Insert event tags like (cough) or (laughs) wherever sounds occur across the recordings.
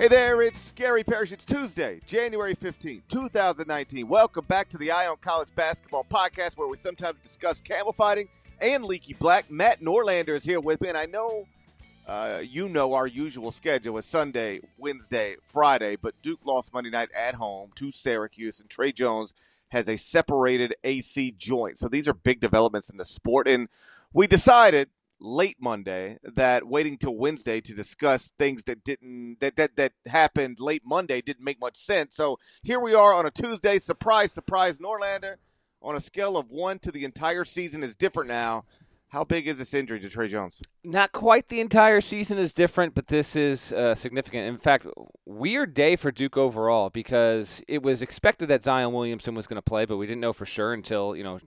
Hey there, it's Gary Parrish. It's Tuesday, January 15, 2019. Welcome back to the Eye on College Basketball Podcast, where we sometimes discuss camel fighting and leaky black. Matt Norlander is here with me, and I know uh, you know our usual schedule is Sunday, Wednesday, Friday, but Duke lost Monday night at home to Syracuse, and Tre Jones has a separated AC joint. So these are big developments in the sport, and we decided late Monday that waiting till Wednesday to discuss things that didn't that that that happened late Monday didn't make much sense. So here we are on a Tuesday. Surprise, surprise, Norlander. On a scale of one to the entire season is different now. How big is this injury to Tre Jones? Not quite the entire season is different, but this is uh, significant. In fact, weird day for Duke overall because it was expected that Zion Williamson was going to play, but we didn't know for sure until you know,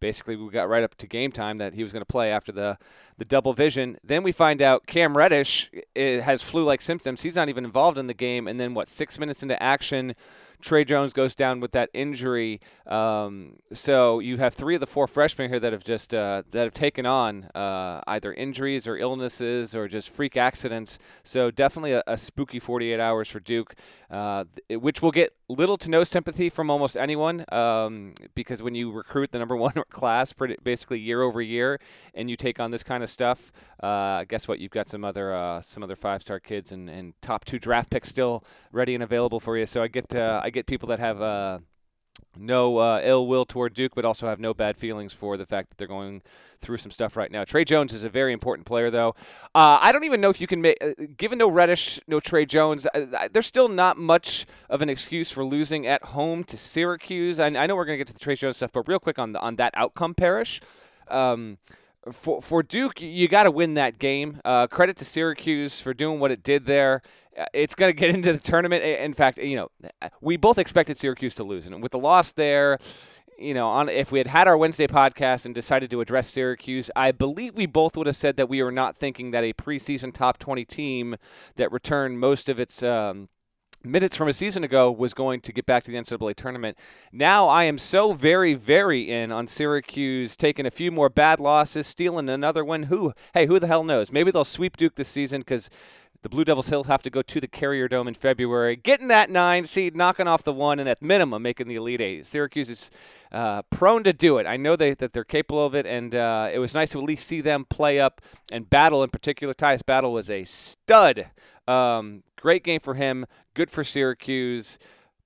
basically we got right up to game time that he was going to play after the the double vision. Then we find out Cam Reddish has flu-like symptoms. He's not even involved in the game, and then what? Six minutes into action. Tre Jones goes down with that injury. Um, so you have three of the four freshmen here that have just uh, that have taken on uh, either injuries or illnesses or just freak accidents. So definitely a, a spooky 48 hours for Duke, uh, which will get little to no sympathy from almost anyone um, because when you recruit the number (laughs) one class pretty, basically year over year and you take on this kind of stuff uh, guess what you've got some other uh, some other five star kids and, and top two draft picks still ready and available for you so I get I get people that have uh, no uh, ill will toward Duke, but also have no bad feelings for the fact that they're going through some stuff right now. Tre Jones is a very important player, though. Uh, I don't even know if you can make, uh, given no Reddish, no Tre Jones, uh, there's still not much of an excuse for losing at home to Syracuse. I, I know we're going to get to the Tre Jones stuff, but real quick on the, on that outcome, Parrish. Um, for for Duke, you got to win that game. Uh, credit to Syracuse for doing what it did there. Uh, it's going to get (laughs) into the tournament. In fact, you know, we both expected Syracuse to lose, and with the loss there, you know, on if we had had our Wednesday podcast and decided to address Syracuse, I believe we both would have said that we were not thinking that a preseason top twenty team that returned most of its um, minutes from a season ago was going to get back to the NCAA tournament. Now I am so very, very in on Syracuse taking a few more bad losses, stealing another one. Who, hey, who the hell knows? Maybe they'll sweep Duke this season because the Blue Devils Hill have to go to the Carrier Dome in February, getting that nine seed, knocking off the one, and at minimum making the Elite Eight. Syracuse is uh, prone to do it. I know they, that they're capable of it, and uh, it was nice to at least see them play up and battle. In particular, Tyus Battle was a stud. Um, great game for him. Good for Syracuse.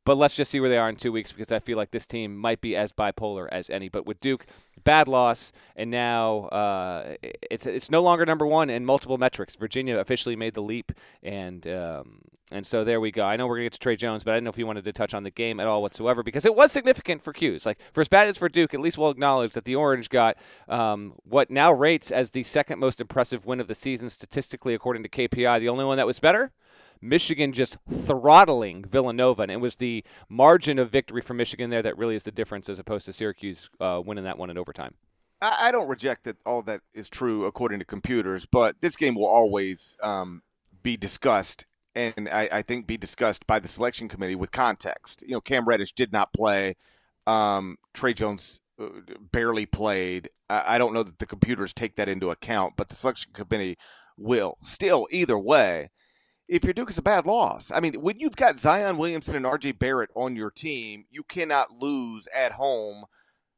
But let's just see where they are in two weeks because I feel like this team might be as bipolar as any. But with Duke, bad loss, and now uh, it's it's no longer number one in multiple metrics. Virginia officially made the leap, and um, and so there we go. I know we're gonna get to Tre Jones, but I didn't know if you wanted to touch on the game at all whatsoever because it was significant for 'Cuse. Like for as bad as for Duke, at least we'll acknowledge that the Orange got um, what now rates as the second most impressive win of the season statistically according to KPI. The only one that was better Michigan just throttling Villanova, and it was the margin of victory for Michigan there that really is the difference as opposed to Syracuse uh, winning that one in overtime. I, don't reject that all that is true according to computers, but this game will always um, be discussed, and I, I, think be discussed by the selection committee with context. You know, Cam Reddish did not play. Um, Tre Jones uh, barely played. I, I don't know that the computers take that into account, but the selection committee will. Still, either way, if your Duke is a bad loss. I mean, when you've got Zion Williamson and RJ Barrett on your team, you cannot lose at home.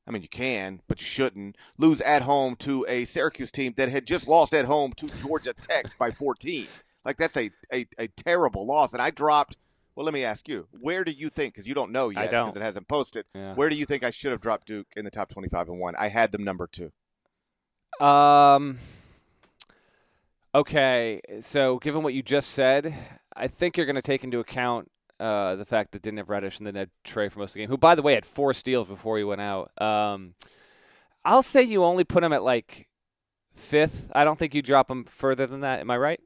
I mean, you can, but you shouldn't lose at home to a Syracuse team that had just lost at home to Georgia Tech by 14. Like that's a, a, a terrible loss. And I dropped. Well, let me ask you, where do you think? Because you don't know yet because it hasn't posted. Yeah. Where do you think I should have dropped Duke in the top 25 and one? I had them number two. Um. Okay, so given what you just said, I think you're going to take into account uh, the fact that didn't have Reddish and then had Tre for most of the game, who, by the way, had four steals before he went out. Um, I'll say you only put him at like fifth. I don't think you drop him further than that. Am I right?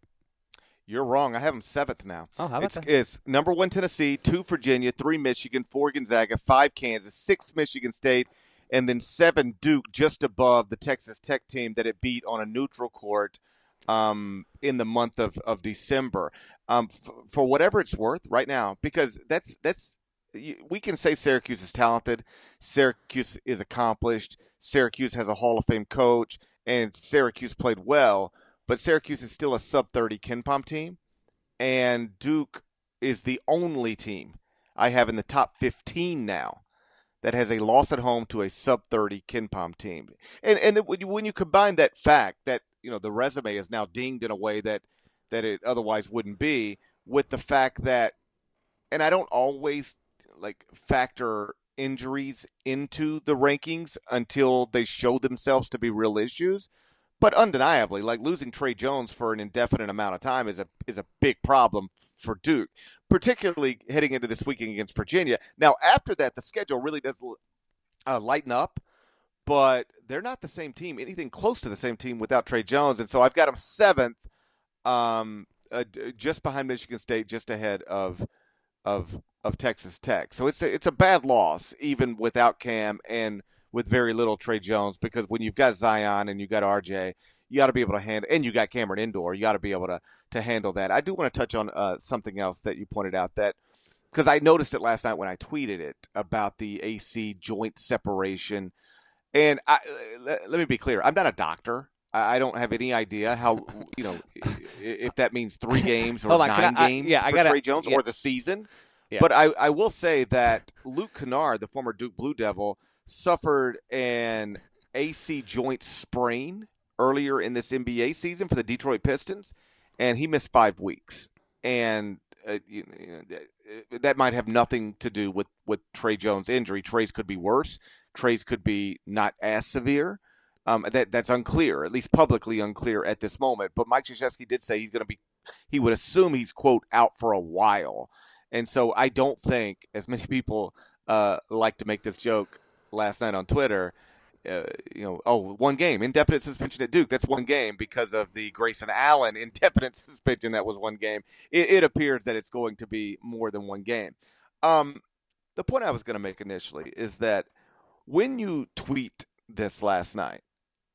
You're wrong. I have him seventh now. Oh, how about it's, that? It's number one Tennessee, two Virginia, three Michigan, four Gonzaga, five Kansas, six Michigan State, and then seven Duke, just above the Texas Tech team that it beat on a neutral court um, in the month of, of December. Um, f- for whatever it's worth right now, because that's that's we can say Syracuse is talented, Syracuse is accomplished, Syracuse has a Hall of Fame coach, and Syracuse played well, but Syracuse is still a sub 30 KenPom team, and Duke is the only team I have in the top 15 now that has a loss at home to a sub 30 KenPom team. And and when you, when you combine that fact that you know the resume is now dinged in a way that that it otherwise wouldn't be with the fact that and I don't always like factor injuries into the rankings until they show themselves to be real issues. But undeniably, like losing Tre Jones for an indefinite amount of time is a is a big problem for Duke, particularly heading into this weekend against Virginia. Now, after that, the schedule really does uh, lighten up, but they're not the same team, anything close to the same team without Tre Jones, and so I've got them seventh, um, uh, just behind Michigan State, just ahead of of of Texas Tech. So it's a, it's a bad loss even without Cam and with very little Tre Jones because when you've got Zion and you've got RJ, you got to be able to handle, and you got Cameron Indoor, you got to be able to to handle that. I do want to touch on uh, something else that you pointed out that because I noticed it last night when I tweeted it about the AC joint separation, and I, let, let me be clear, I'm not a doctor. I don't have any idea how (laughs) you know if that means three (laughs) games or on, nine I, games I, yeah, for I gotta, Tre Jones yeah. or the season. Yeah. But I, I will say that Luke Kennard, the former Duke Blue Devil, suffered an AC joint sprain earlier in this NBA season for the Detroit Pistons, and he missed five weeks. And uh, you know, that might have nothing to do with with Tre Jones' injury. Tre's could be worse. Tre's could be not as severe. Um, that that's unclear, at least publicly unclear at this moment. But Mike Krzyzewski did say he's going to be. He would assume he's quote out for a while, and so I don't think as many people uh, like to make this joke last night on Twitter. Uh, you know, oh, one game, indefinite suspension at Duke. That's one game because of the Grayson Allen (laughs) indefinite suspension. That was one game. It, it appears that it's going to be more than one game. Um, the point I was going to make initially is that when you tweet this last night,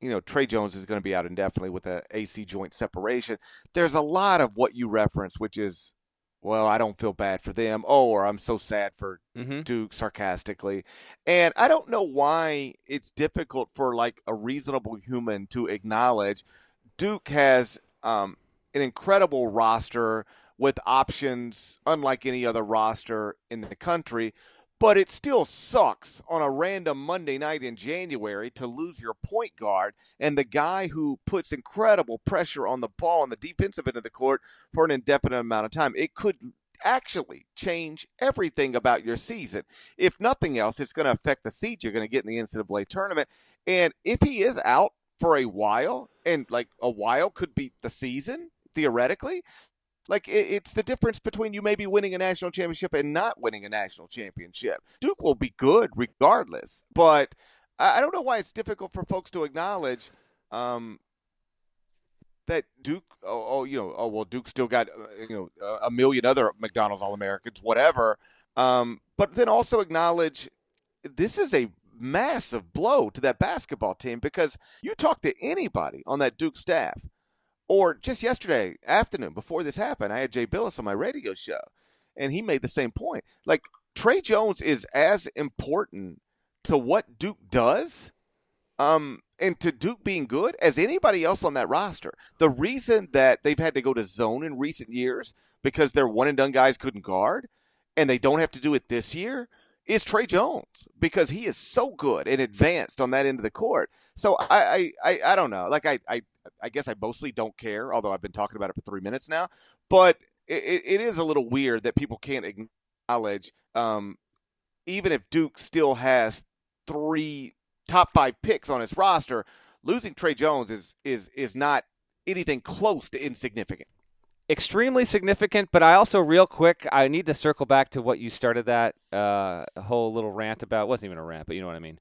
you know, Tre Jones is going to be out indefinitely with a AC joint separation. There's a lot of what you reference, which is, well, I don't feel bad for them. Oh, or I'm so sad for Mm-hmm. Duke sarcastically. And I don't know why it's difficult for like a reasonable human to acknowledge Duke has um, an incredible roster with options unlike any other roster in the country. But it still sucks on a random Monday night in January to lose your point guard and the guy who puts incredible pressure on the ball on the defensive end of the court for an indefinite amount of time. It could actually change everything about your season. If nothing else, it's going to affect the seed you're going to get in the NCAA tournament. And if he is out for a while, and like a while could be the season, theoretically, like it's the difference between you maybe winning a national championship and not winning a national championship. Duke will be good regardless, but I don't know why it's difficult for folks to acknowledge um, that Duke. Oh, oh, you know, oh well, Duke still got uh, you know a million other McDonald's All Americans, whatever. Um, but then also acknowledge this is a massive blow to that basketball team because you talk to anybody on that Duke staff, or just yesterday afternoon before this happened, I had Jay Bilas on my radio show, and he made the same point. Like Tre Jones is as important to what Duke does, um, and to Duke being good as anybody else on that roster. The reason that they've had to go to zone in recent years because their one and done guys couldn't guard, and they don't have to do it this year, is Tre Jones because he is so good and advanced on that end of the court. So I I, I, I don't know. Like I, I I guess I mostly don't care, although I've been talking about it for three minutes now. But it, it is a little weird that people can't acknowledge, um, even if Duke still has three top five picks on his roster, losing Tre Jones is is is not anything close to insignificant. extremely significant. But I also, real quick, I need to circle back to what you started that uh, whole little rant about. It wasn't even a rant, but you know what I mean.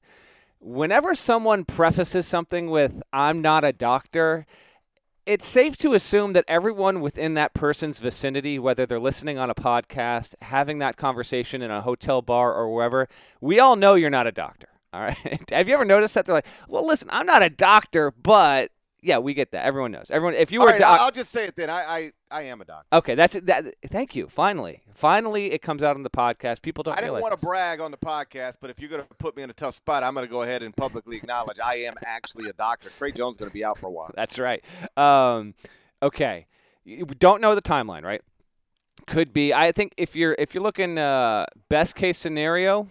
Whenever someone prefaces something with "I'm not a doctor," it's safe to assume that everyone within that person's vicinity, whether they're listening on a podcast, having that conversation in a hotel bar or wherever, we all know you're not a doctor. All right. (laughs) Have you ever noticed that they're like, "Well, listen, I'm not a doctor, but." Yeah, we get that. Everyone knows. Everyone, if you were, right, doc- I'll just say it then. I I, I am a doctor. Okay, that's it. That, thank you. Finally, finally, it comes out on the podcast. People don't I didn't want to brag on the podcast, but if you're going to put me in a tough spot, I'm going to go ahead and publicly acknowledge I am actually a doctor. Tre Jones going to be out for a while. That's right. Um, okay, we don't know the timeline, right? Could be. I think if you're if you're looking uh, best case scenario,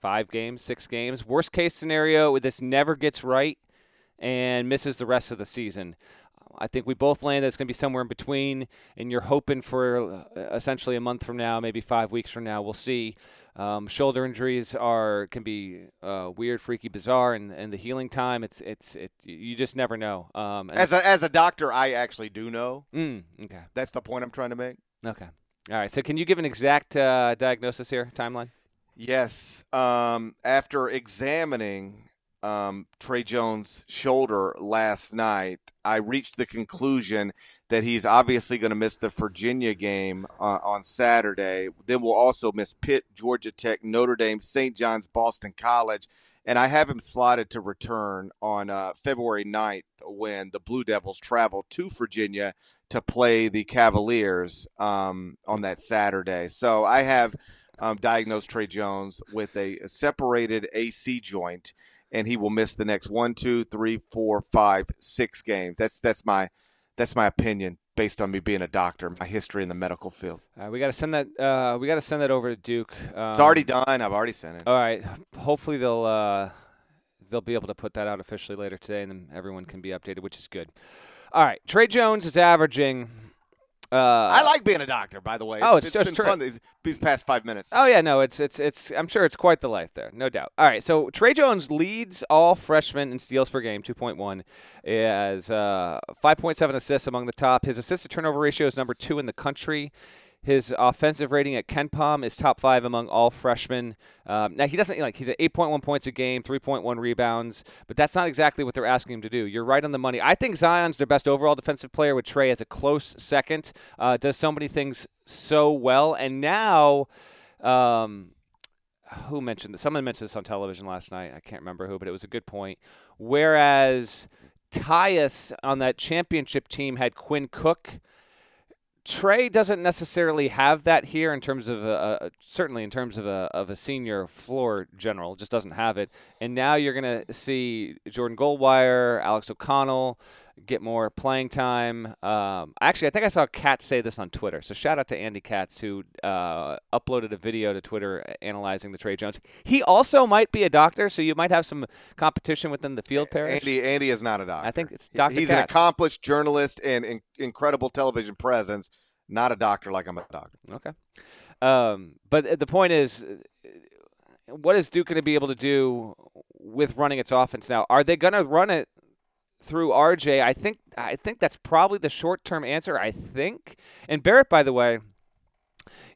five games, six games. Worst case scenario, this never gets right and misses the rest of the season. I think we both land that it's going to be somewhere in between, and you're hoping for uh, essentially a month from now, maybe five weeks from now. We'll see. Um, shoulder injuries are can be uh, weird, freaky, bizarre, and, and the healing time it's it's it you just never know. Um, as a as a doctor, I actually do know. Mm, okay, that's the point I'm trying to make. Okay, all right. So can you give an exact uh, diagnosis here, timeline? Yes. Um, after examining um, Tre Jones' shoulder last night, I reached the conclusion that he's obviously going to miss the Virginia game uh, on Saturday. Then we'll also miss Pitt, Georgia Tech, Notre Dame, St. John's, Boston College. And I have him slotted to return on uh, February 9th when the Blue Devils travel to Virginia to play the Cavaliers um, on that Saturday. So I have um, diagnosed Tre Jones with a separated AC joint and he will miss the next one, two, three, four, five, six games. That's that's my that's my opinion based on me being a doctor, my history in the medical field. We got to send that. Uh, we got to send that over to Duke. Um, it's already done. I've already sent it. All right. Hopefully they'll uh, they'll be able to put that out officially later today, and then everyone can be updated, which is good. All right. Tre Jones is averaging uh, I like being a doctor, by the way. Oh, it's, it's just been fun these, these past five minutes. Oh yeah, no, it's it's it's. I'm sure it's quite the life there, no doubt. All right, so Tre Jones leads all freshmen in steals per game, 2.1, as uh, 5.7 assists among the top. His assist to turnover ratio is number two in the country. His offensive rating at KenPom is top five among all freshmen. Um, now he doesn't like he's at 8.1 points a game, 3.1 rebounds, but that's not exactly what they're asking him to do. You're right on the money. I think Zion's their best overall defensive player with Tre as a close second. Uh, does so many things so well, and now. Um, who mentioned this? Someone mentioned this on television last night. I can't remember who, but it was a good point. Whereas Tyus on that championship team had Quinn Cook Tre doesn't necessarily have that here in terms of a, certainly in terms of a of a senior floor general, just doesn't have it. And now you're going to see Jordan Goldwire, Alex O'Connell get more playing time. Um, actually, I think I saw Katz say this on Twitter. So shout out to Andy Katz who uh, uploaded a video to Twitter analyzing the Tre Jones. He also might be a doctor, so you might have some competition within the field Parrish. Andy Andy is not a doctor. I think it's Doctor. He's Katz. an accomplished journalist and in, incredible television presence not a doctor like I'm a doctor. Okay. Um, but the point is, what is Duke going to be able to do with running its offense now? Are they going to run it through RJ? I think I think that's probably the short term answer. I think. And Barrett, by the way.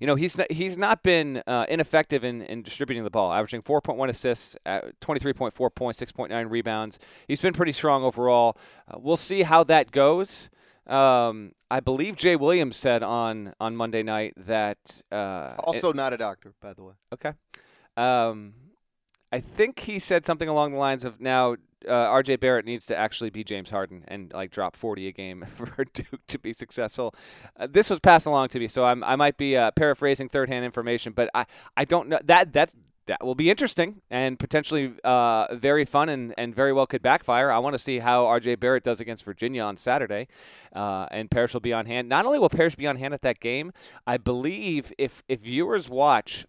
You know he's not, he's not been uh, ineffective in, in distributing the ball, averaging 4.1 assists, 23.4 points, 6.9 rebounds. He's been pretty strong overall. Uh, we'll see how that goes. Um, I believe Jay Williams said on on Monday night that uh, also it, not a doctor, by the way. Okay. Um, I think he said something along the lines of now uh, RJ Barrett needs to actually be James Harden and like drop 40 a game (laughs) for Duke to be successful. Uh, this was passed along to me, so I'm, i might be uh, paraphrasing third hand information, but I, I don't know that that's that will be interesting and potentially uh, very fun and, and very well could backfire. I want to see how RJ Barrett does against Virginia on Saturday, uh, and Parrish will be on hand. Not only will Parrish be on hand at that game, I believe if if viewers watch.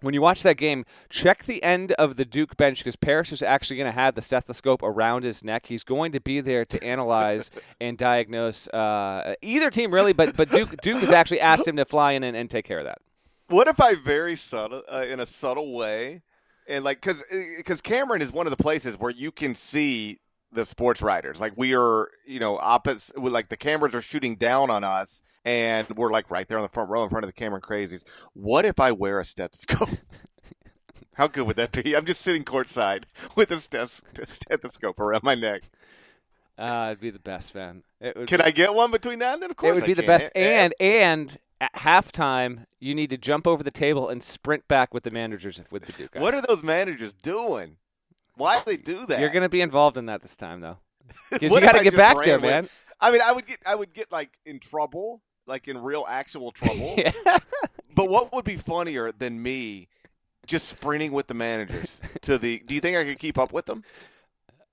When you watch that game, check the end of the Duke bench because Parrish is actually going to have the stethoscope around his neck. He's going to be there to analyze (laughs) and diagnose uh, either team, really. But but Duke Duke has actually asked him to fly in and, and take care of that. What if I very subtle uh, in a subtle way, and like because because uh, Cameron is one of the places where you can see the sports writers. Like we are, you know, opposite. Like the cameras are shooting down on us, and we're like right there on the front row in front of the camera, crazies. What if I wear a stethoscope? (laughs) How good would that be? I'm just sitting courtside (laughs) with a stethoscope around my neck. Uh, it'd be the best, man. Can be, I get one between now and then? Of course, it would be the best. And and at halftime, you need to jump over the table and sprint back with the managers with the Duke. Guys. What are those managers doing? Why do they do that? You're going to be involved in that this time, though, (laughs) because you got to get back there, man. I mean, I would get, I would get like in trouble, like in real actual trouble. (laughs) yeah. But what would be funnier than me just sprinting with the managers to the? Do you think I could keep up with them?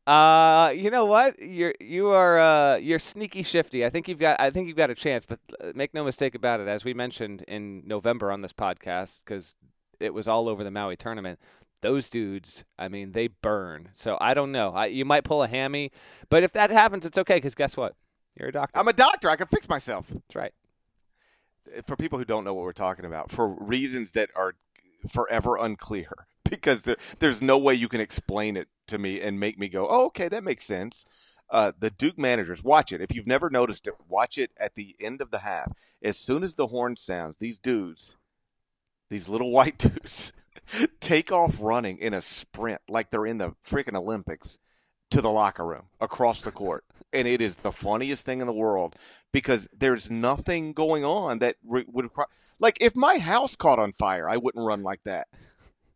Uh, you know what? You're you are uh, you're sneaky shifty. I think you've got I think you've got a chance, but uh, make no mistake about it. As we mentioned in November on this podcast, because it was all over the Maui tournament. Those dudes, I mean, they burn. So I don't know. I, you might pull a hammy, but if that happens, it's okay. Because guess what? You're a doctor. I'm a doctor. I can fix myself. That's right. For people who don't know what we're talking about, for reasons that are forever unclear, (laughs) because there, there's no way you can explain it to me and make me go, oh, okay, that makes sense. Uh, the Duke managers, watch it. If you've never noticed it, watch it at the end of the half. As soon as the horn sounds, these dudes, these little (laughs) white dudes, take off running in a sprint like they're in the freaking Olympics to the locker room across the court. And it is the funniest thing in the world because there's nothing going on that re- would like if my house caught on fire, I wouldn't run like that.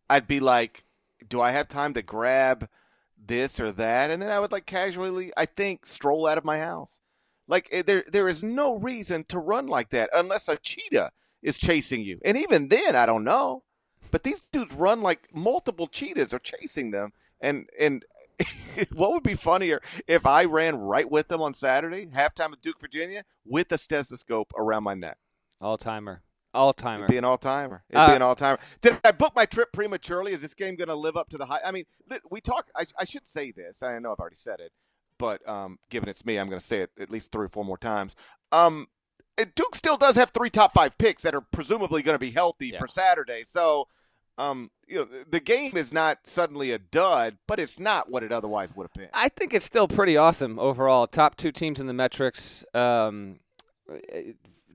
I'd be like, do I have time to grab this or that? And then I would like casually, I think, stroll out of my house. Like eh, there, there is no reason to run like that unless a cheetah is chasing you. And even then, I don't know. But these dudes run like multiple cheetahs are chasing them, and and (laughs) what would be funnier if I ran right with them on Saturday, halftime of Duke, Virginia, with a stethoscope around my neck? All timer. All timer. It'd be an all timer. It'd uh, be an all timer. Did I book my trip prematurely? Is this game going to live up to the high? I mean, we talk. I, I, should say this. I know I've already said it, but um, given it's me, I'm going to say it at least three or four more times. Um, Duke still does have three top five picks that are presumably going to be healthy yeah. for Saturday. So um, you know, the game is not suddenly a dud, but it's not what it otherwise would have been. I think it's still pretty awesome overall. Top two teams in the metrics. Um,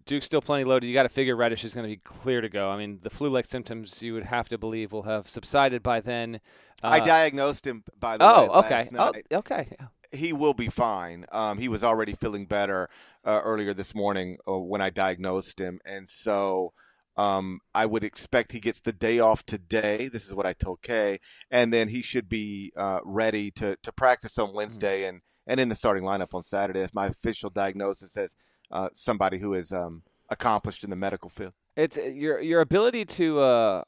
Duke's still plenty loaded. You got to figure Reddish is going to be clear to go. I mean, the flu-like symptoms you would have to believe will have subsided by then. Uh, I diagnosed him by the oh, way. okay. Oh, okay. He will be fine. Um, he was already feeling better uh, earlier this morning uh, when I diagnosed him, and so um, I would expect he gets the day off today. This is what I told Kay, and then he should be uh, ready to to practice on Wednesday mm-hmm. and and in the starting lineup on Saturday. That's my official diagnosis as uh, somebody who is um, accomplished in the medical field. It's uh, your your ability to uh,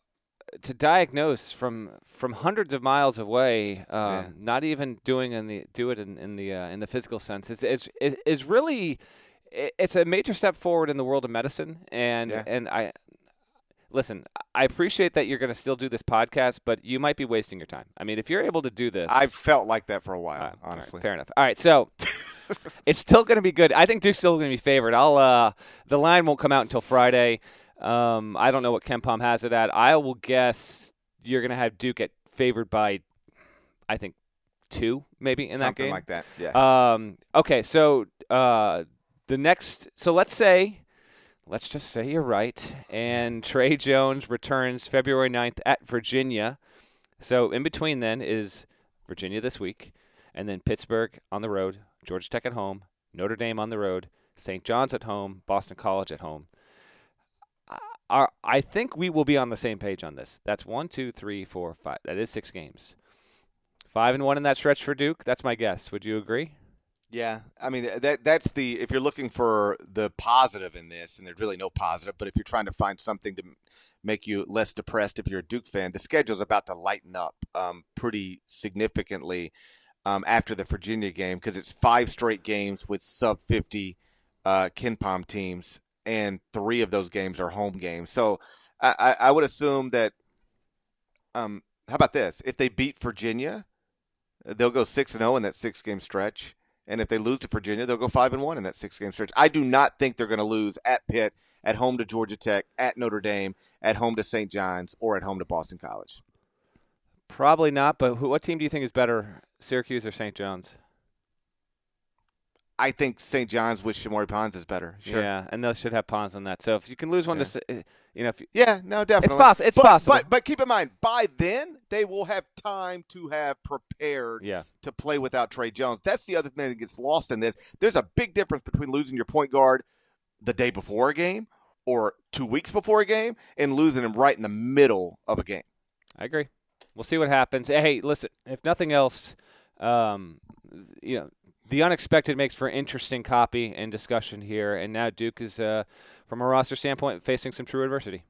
to diagnose from from hundreds of miles away, um, yeah. not even doing in the do it in, in the uh, in the physical sense is is is really it's a major step forward in the world of medicine and yeah. and I listen, I appreciate that you're going to still do this podcast, but you might be wasting your time. I mean, if you're able to do this, I've felt like that for a while, honestly. Right, fair enough. All right, so (laughs) it's still going to be good. I think Duke's still going to be favored. I'll uh, the line won't come out until Friday. Um, I don't know what KenPom has it at. I will guess you're going to have Duke at favored by, I think, two maybe in Something that game. like that. Yeah. Um, okay, so uh, the next, so let's say let's just say you're right. And Tre Jones returns February 9th at Virginia. So in between then is Virginia this week, and then Pittsburgh on the road, Georgia Tech at home, Notre Dame on the road, St. John's at home, Boston College at home. I think we will be on the same page on this. That's one, two, three, four, five. That is six games. Five and one in that stretch for Duke. That's my guess. Would you agree? Yeah, I mean that that's the if you're looking for the positive in this, and there's really no positive, but if you're trying to find something to make you less depressed, if you're a Duke fan, the schedule's about to lighten up um, pretty significantly um, after the Virginia game because it's five straight games with sub 50 uh, KenPom teams, and three of those games are home games. So I, I would assume that. Um, how about this? If they beat Virginia, they'll go six and zero oh in that six game stretch and if they lose to Virginia, they'll go five and one in that six game stretch. I do not think they're going to lose at Pitt, at home to Georgia Tech, at Notre Dame, at home to St. John's, or at home to Boston College. Probably not. But who, what team do you think is better, Syracuse or St. John's? I think St. John's with Shamorie Ponds is better. Sure. Yeah, and they should have Ponds on that. So if you can lose one yeah. to, eh, you know, if you, yeah, no, definitely, it's possible. It's but, possible. But, but keep in mind, by then they will have time to have prepared yeah. to play without Tre Jones. That's the other thing that gets lost in this. There's a big difference between losing your point guard the day before a game or two weeks before a game and losing him right in the middle of a game. I agree. We'll see what happens. Hey, listen, if nothing else, um, you know, the unexpected makes for interesting copy and discussion here. And now Duke is, uh, from a roster standpoint, facing some true adversity.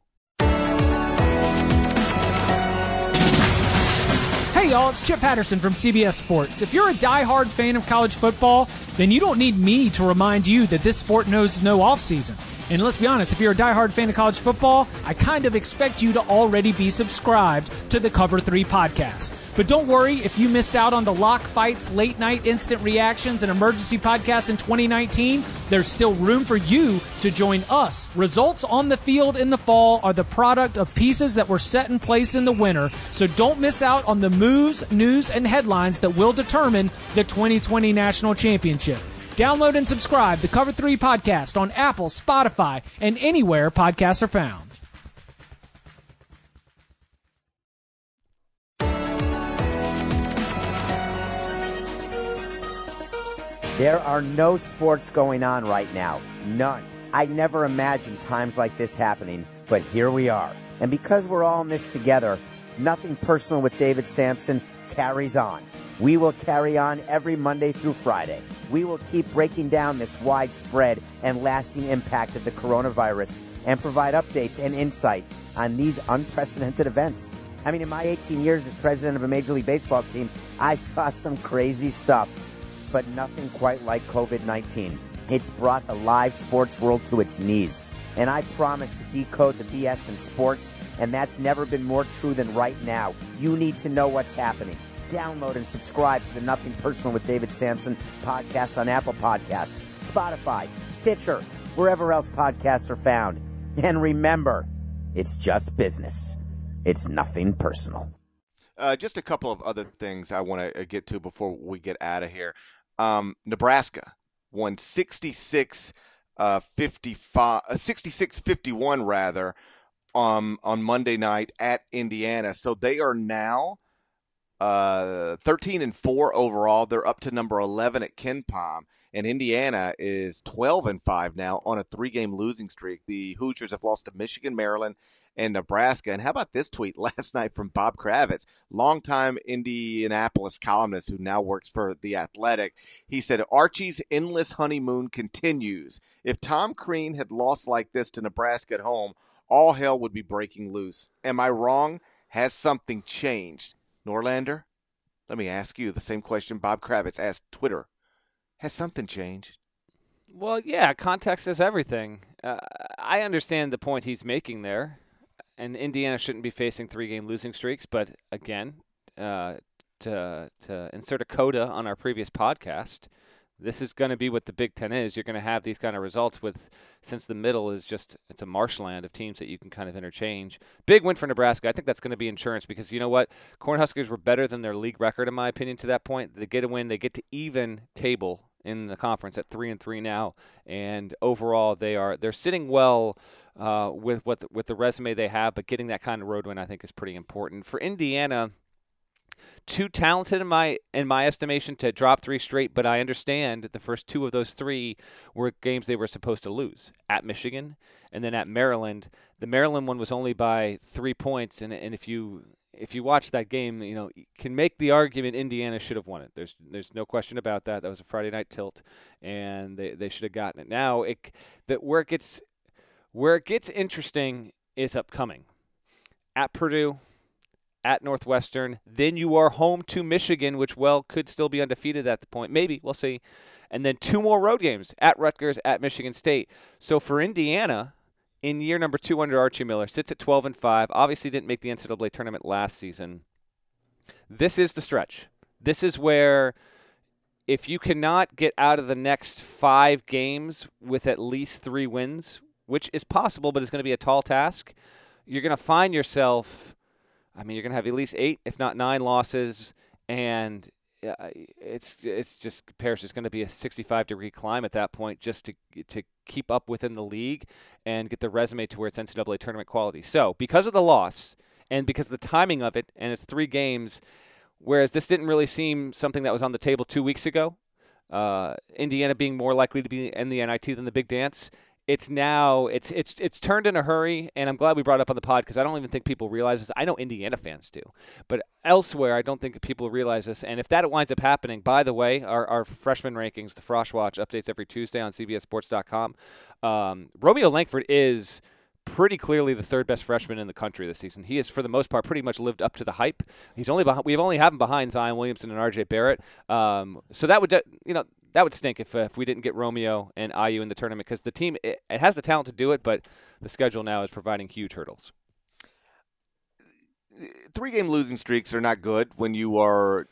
Hey, y'all, it's Chip Patterson from CBS Sports. If you're a die-hard fan of college football, then you don't need me to remind you that this sport knows no offseason. And let's be honest, if you're a die-hard fan of college football, I kind of expect you to already be subscribed to the Cover 3 podcast. But don't worry if you missed out on the lock fights, late night instant reactions, and emergency podcasts in 2019, there's still room for you to join us. Results on the field in the fall are the product of pieces that were set in place in the winter, so don't miss out on the moves, news, and headlines that will determine the 2020 National Championship. Download and subscribe the Cover 3 podcast on Apple, Spotify, and anywhere podcasts are found. There are no sports going on right now. None. I never imagined times like this happening, but here we are. And because we're all in this together, nothing personal with David Samson carries on. We will carry on every Monday through Friday. We will keep breaking down this widespread and lasting impact of the coronavirus and provide updates and insight on these unprecedented events. I mean, in my 18 years as president of a Major League Baseball team, I saw some crazy stuff but nothing quite like COVID 19. It's brought the live sports world to its knees. And I promise to decode the BS in sports, and that's never been more true than right now. You need to know what's happening. Download and subscribe to the Nothing Personal with David Samson podcast on Apple Podcasts, Spotify, Stitcher, wherever else podcasts are found. And remember, it's just business. It's nothing personal. Uh, just a couple of other things I want to get to before we get out of here. Um, Nebraska won 66 uh, 55 uh, 66 51 rather um, on Monday night at Indiana. So they are now uh, 13 and 4 overall. They're up to number 11 at KenPom. And Indiana is 12 and 5 now on a three game losing streak. The Hoosiers have lost to Michigan, Maryland, and Nebraska. And how about this tweet (laughs) last night from Bob Kravitz, longtime Indianapolis columnist who now works for The Athletic? He said, Archie's endless honeymoon continues. If Tom Crean had lost like this to Nebraska at home, all hell would be breaking loose. Am I wrong? Has something changed? Norlander, let me ask you the same question Bob Kravitz asked Twitter. Has something changed? Well, yeah, context is everything. Uh, I understand the point he's making there and Indiana shouldn't be facing three game losing streaks. But again, uh, to to insert a coda on our previous podcast, this is going to be what the Big Ten is. You're going to have these kind of results with since the middle is just it's a marshland of teams that you can kind of interchange. Big win for Nebraska. I think that's going to be insurance because you know what, Cornhuskers were better than their league record in my opinion to that point. They get a win, they get to even table in the conference at three and three now, and overall they are they're sitting well uh, with what with the resume they have, but getting that kind of road win I think is pretty important for Indiana. Too talented in my in my estimation to drop three straight, but I understand the first two of those three were games they were supposed to lose at Michigan and then at Maryland. The Maryland one was only by three points, and and if you if you watch that game, you know, you can make the argument Indiana should have won it. There's there's no question about that. That was a Friday night tilt, and they, they should have gotten it. Now it that where it gets where it gets interesting is upcoming at Purdue, at Northwestern. Then you are home to Michigan, which well could still be undefeated at the point. Maybe we'll see. And then two more road games at Rutgers, at Michigan State. So for Indiana, in year number two under Archie Miller, sits at 12 and 5. Obviously, didn't make the NCAA tournament last season. This is the stretch. This is where, if you cannot get out of the next five games with at least three wins, which is possible, but it's going to be a tall task, you're going to find yourself. I mean, you're going to have at least eight, if not nine losses, and it's it's just Parrish is going to be a 65 degree climb at that point just to to keep up within the league and get the resume to where it's NCAA tournament quality. So because of the loss and because of the timing of it and it's three games, whereas this didn't really seem something that was on the table two weeks ago. Uh, Indiana being more likely to be in the NIT than the Big Dance it's now it's it's it's turned in a hurry and i'm glad we brought it up on the pod because i don't even think people realize this i know indiana fans do but elsewhere i don't think people realize this and if that winds up happening by the way our, our freshman rankings the frosh watch updates every tuesday on cbssports.com um, romeo langford is pretty clearly the third best freshman in the country this season. He has, for the most part, pretty much lived up to the hype. He's only behind, we've only have him behind Zion Williamson and R.J. Barrett. Um, so that would you know that would stink if uh, if we didn't get Romeo and IU in the tournament because the team it, it has the talent to do it, but the schedule now is providing huge hurdles. Three game losing streaks are not good when you are,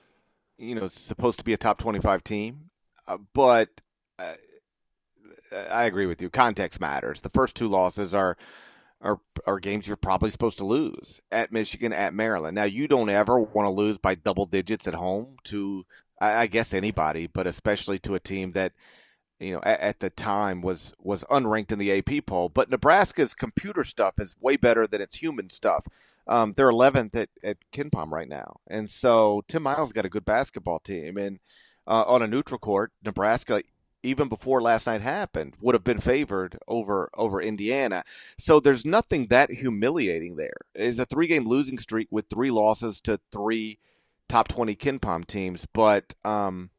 you know, supposed to be a top twenty five team, uh, but. Uh, I agree with you. Context matters. The first two losses are are are games you're probably supposed to lose at Michigan, at Maryland. Now you don't ever want to lose by double digits at home to I, guess anybody, but especially to a team that you know at, at, the time was was unranked in the AP poll. But Nebraska's computer stuff is way better than its human stuff. Um, they're 11th at, at KenPom right now, and so Tim Miles got a good basketball team, and uh, on a neutral court, Nebraska even before last night happened, would have been favored over over Indiana. So there's nothing that humiliating there. It's a three game losing streak with three losses to three top twenty KenPom teams, but um,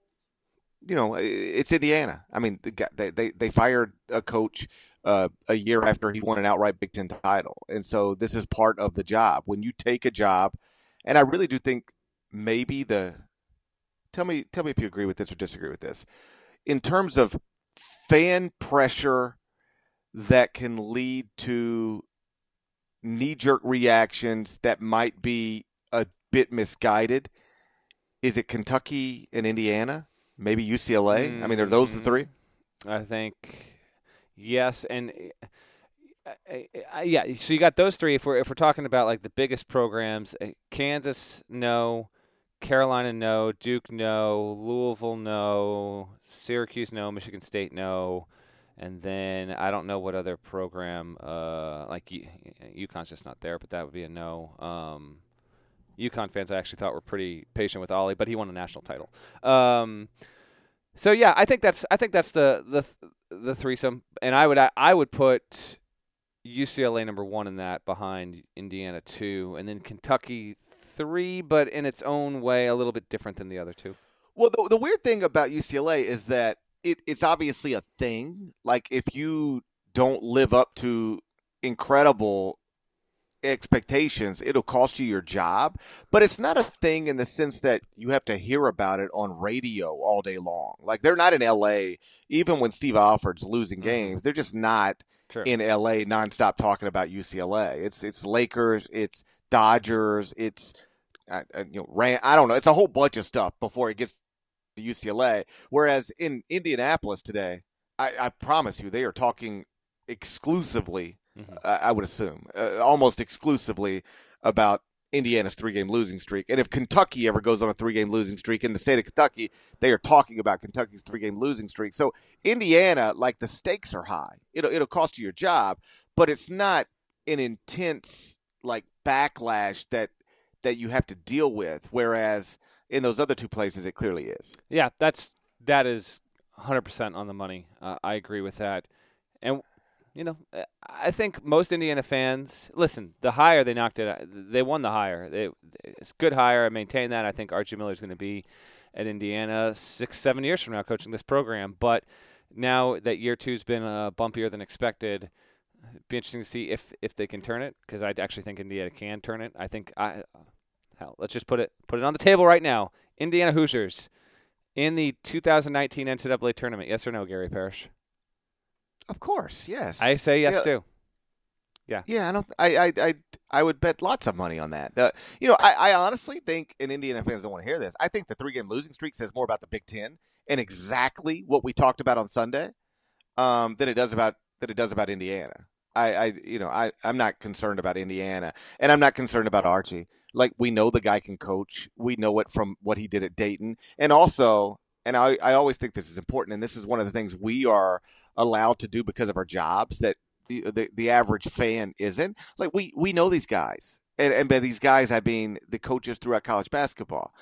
you know it's Indiana. I mean, they they they fired a coach uh, a year after he won an outright Big Ten title, and so this is part of the job. When you take a job, and I really do think maybe the tell me tell me if you agree with this or disagree with this in terms of fan pressure that can lead to knee jerk reactions that might be a bit misguided? Is it Kentucky and Indiana? Maybe UCLA? Mm-hmm. I mean, are those the three? Mm-hmm. I think yes, and uh, uh, uh, yeah. So you got those three. If we're if we're talking about like the biggest programs, Kansas, no. Carolina, no. Duke, no. Louisville, no. Syracuse, no. Michigan State, no. And then I don't know what other program, uh, like UConn's just not there, but that would be a no. Um, UConn fans I actually thought were pretty patient with Ollie, but he won a national title. Um, so yeah, I think that's I think that's the the the threesome, and I would I, I would put UCLA number one in that behind Indiana two, and then Kentucky three, but in its own way, a little bit different than the other two. Well, the, the weird thing about UCLA is that it, it's obviously a thing. Like, if you don't live up to incredible expectations, it'll cost you your job. But it's not a thing in the sense that you have to hear about it on radio all day long. Like they're not in LA, even when Steve Alford's losing mm-hmm. games, they're just not True. in LA nonstop talking about UCLA. It's it's Lakers, it's Dodgers, it's I, you know, ran. I don't know. It's a whole bunch of stuff before it gets to UCLA. Whereas in Indianapolis today, I, I promise you, they are talking exclusively. Mm-hmm. Uh, I would assume uh, almost exclusively about Indiana's three-game losing streak. And if Kentucky ever goes on a three-game losing streak in the state of Kentucky, they are talking about Kentucky's three-game losing streak. So Indiana, like the stakes are high. It'll it'll cost you your job, but it's not an intense like backlash that that you have to deal with. Whereas in those other two places, it clearly is. Yeah, that's that is 100% on the money. Uh, I agree with that. And you know, I think most Indiana fans listen. The hire they knocked it. They won the hire. They, it's good hire. I maintain that. I think Archie Miller is going to be at Indiana six, seven years from now, coaching this program. But now that year two's been uh, bumpier than expected, be interesting to see if if they can turn it because I actually think Indiana can turn it. I think I hell, let's just put it put it on the table right now. Indiana Hoosiers in the 2019 NCAA tournament. Yes or no, Gary Parrish? Of course, yes. I say yes yeah. too. Yeah. Yeah, I don't. I, I, I, I would bet lots of money on that. Uh, you know, I, I honestly think, and Indiana fans don't want to hear this. I think the three-game losing streak says more about the Big Ten and exactly what we talked about on Sunday, um, than it does about than it does about Indiana. I, I you know, I, I'm not concerned about Indiana, and I'm not concerned about Archie. Like we know the guy can coach. We know it from what he did at Dayton, and also, and I, I always think this is important, and this is one of the things we are allowed to do because of our jobs that the the, the average fan isn't. Like we we know these guys, and, and by these guys I mean the coaches throughout college basketball.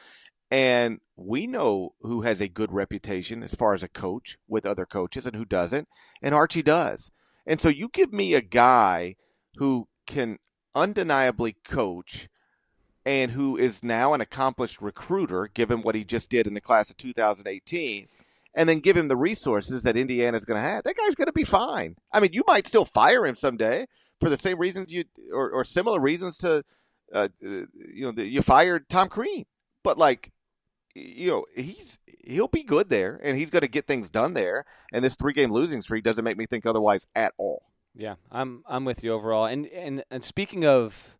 And we know who has a good reputation as far as a coach with other coaches and who doesn't. And Archie does. And so you give me a guy who can undeniably coach and who is now an accomplished recruiter, given what he just did in the class of 2018, and then give him the resources that Indiana's going to have. That guy's going to be fine. I mean, you might still fire him someday, for the same reasons you or, or similar reasons to uh, you know the, you fired Tom Crean, but like you know he's he'll be good there and he's going to get things done there. And this three game losing streak doesn't make me think otherwise at all. Yeah, I'm I'm with you overall. And and and speaking of,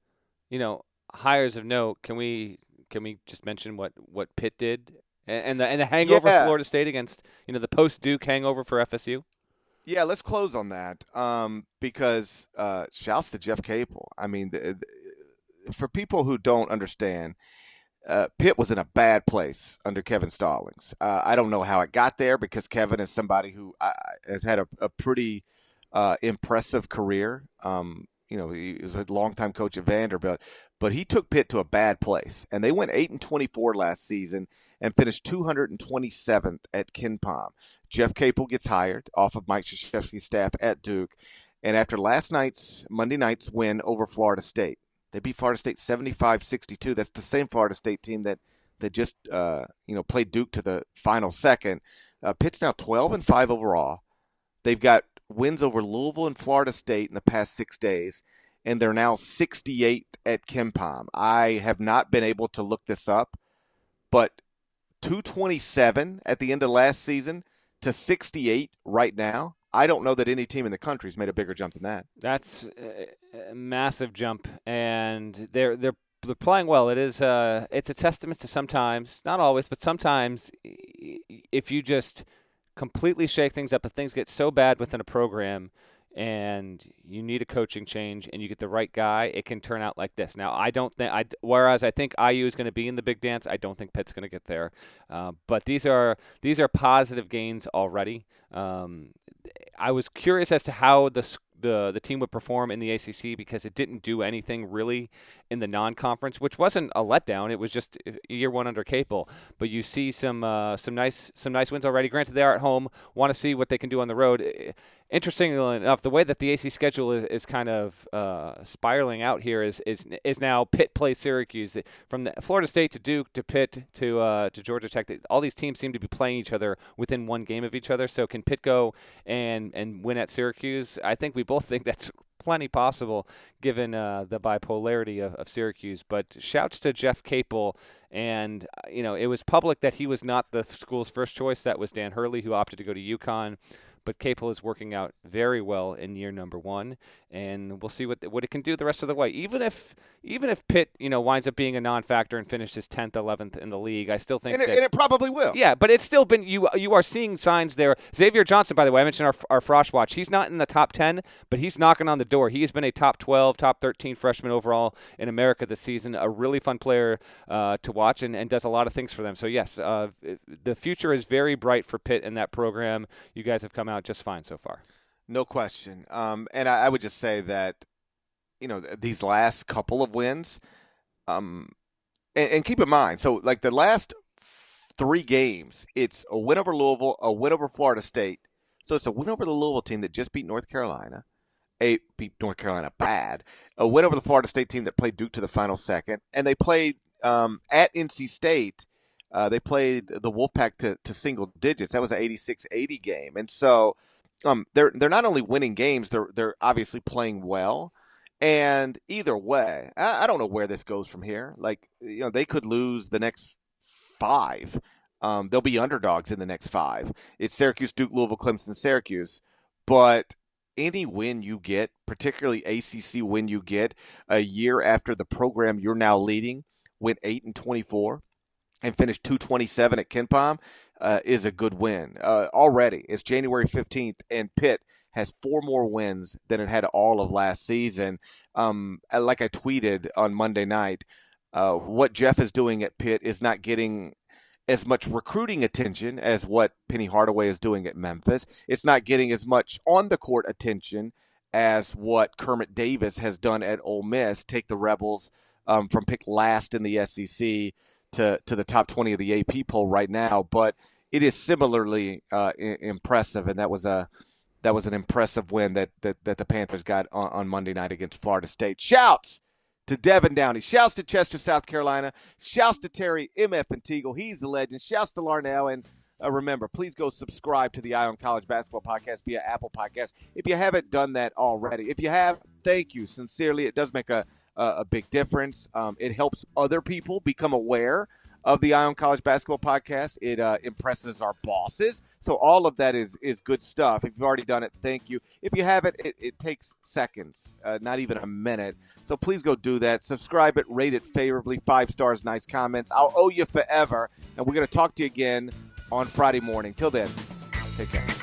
you know, hires of note, can we can we just mention what what Pitt did and, and the and the hangover Yeah. Florida State against you know the post Duke hangover for FSU? Yeah, let's close on that um, because uh, shouts to Jeff Capel. I mean, the, the, for people who don't understand, uh, Pitt was in a bad place under Kevin Stallings. Uh, I don't know how it got there because Kevin is somebody who uh, has had a, a pretty uh, impressive career. Um, you know, he was a longtime coach at Vanderbilt, but he took Pitt to a bad place, and they went eight and twenty-four last season and finished 227th at KenPom. Jeff Capel gets hired off of Mike Krzyzewski's staff at Duke, and after last night's Monday night's win over Florida State, they beat Florida State 75-62. That's the same Florida State team that that just uh, you know played Duke to the final second. Uh, Pitt's now 12 and five overall. They've got wins over Louisville and Florida State in the past six days, and they're now 68 at KenPom. I have not been able to look this up, but 227 at the end of last season to 68 right now. I don't know that any team in the country has made a bigger jump than that. That's a massive jump, and they're they're they're playing well. It is uh, it's a testament to sometimes, not always, but sometimes, if you just completely shake things up, if things get so bad within a program, and you need a coaching change, and you get the right guy, it can turn out like this. Now, I don't think I. Whereas I think IU is going to be in the big dance, I don't think Pitt's going to get there. Uh, but these are these are positive gains already. Um, I was curious as to how the the the team would perform in the ACC because it didn't do anything really in the non-conference, which wasn't a letdown. It was just uh, year one under Capel. But you see some uh, some nice some nice wins already. Granted, they are at home. Want to see what they can do on the road. Interestingly enough, the way that the AC schedule is, is kind of uh, spiraling out here is, is is now Pitt plays Syracuse from Florida State to Duke to Pitt to uh, to Georgia Tech. All these teams seem to be playing each other within one game of each other. So can Pitt go and and win at Syracuse? I think we both think that's plenty possible given uh, the bipolarity of, of Syracuse. But shouts to Jeff Capel. And, uh, you know, it was public that he was not the school's first choice. That was Dan Hurley, who opted to go to UConn. But Capel is working out very well in year number one, and we'll see what what it can do the rest of the way. Even if even if Pitt, you know, winds up being a non-factor and finishes 10th, 11th in the league, I still think And it, that and it probably will. yeah, but it's still been you. You are seeing signs there. Xavier Johnson, by the way, I mentioned our our Frosh watch. He's not in the top ten, but he's knocking on the door. He has been a top twelve, top thirteen freshman overall in America this season. A really fun player uh, to watch, and, and does a lot of things for them. So yes, uh, the future is very bright for Pitt in that program. You guys have come out just fine so far. No question. Um, and I, I would just say that, you know, these last couple of wins, um, and, and keep in mind, so like the last three games, it's a win over Louisville, a win over Florida State. So it's a win over the Louisville team that just beat North Carolina, a beat North Carolina bad, a win over the Florida State team that played Duke to the final second, and they played um, at NC State. Uh, they played the Wolfpack to, to single digits. That was an 86-80 game, and so um, they're they're not only winning games, they're they're obviously playing well. And either way, I, I don't know where this goes from here. Like you know, they could lose the next five. Um, they'll be underdogs in the next five. It's Syracuse, Duke, Louisville, Clemson, Syracuse. But any win you get, particularly ACC win you get a year after the program you're now leading went eight and twenty four and finished two twenty seven at KenPom, uh, is a good win uh, already. It's January fifteenth, and Pitt has four more wins than it had all of last season. Um, like I tweeted on Monday night, uh, what Jeff is doing at Pitt is not getting as much recruiting attention as what Penny Hardaway is doing at Memphis. It's not getting as much on the court attention as what Kermit Davis has done at Ole Miss. Take the Rebels um, from pick last in the SEC to to the top 20 of the AP poll right now, but it is similarly uh, impressive, and that was a that was an impressive win that that, that the Panthers got on, on Monday night against Florida State. Shouts to Devin Downey. Shouts to Chester, South Carolina. Shouts to Terry MF and Teagle. He's the legend. Shouts to Larnell and uh, remember, please go subscribe to the Eye on College Basketball Podcast via Apple Podcast if you haven't done that already. If you have, thank you sincerely. It does make a a, a big difference. Um, it helps other people become aware of the Eye on College Basketball Podcast. It uh, impresses our bosses. So all of that is is good stuff. If you've already done it, thank you. If you haven't, it, it takes seconds, uh, not even a minute. So please go do that. Subscribe it, rate it favorably, five stars, nice comments. I'll owe you forever. And we're going to talk to you again on Friday morning. Till then, take care.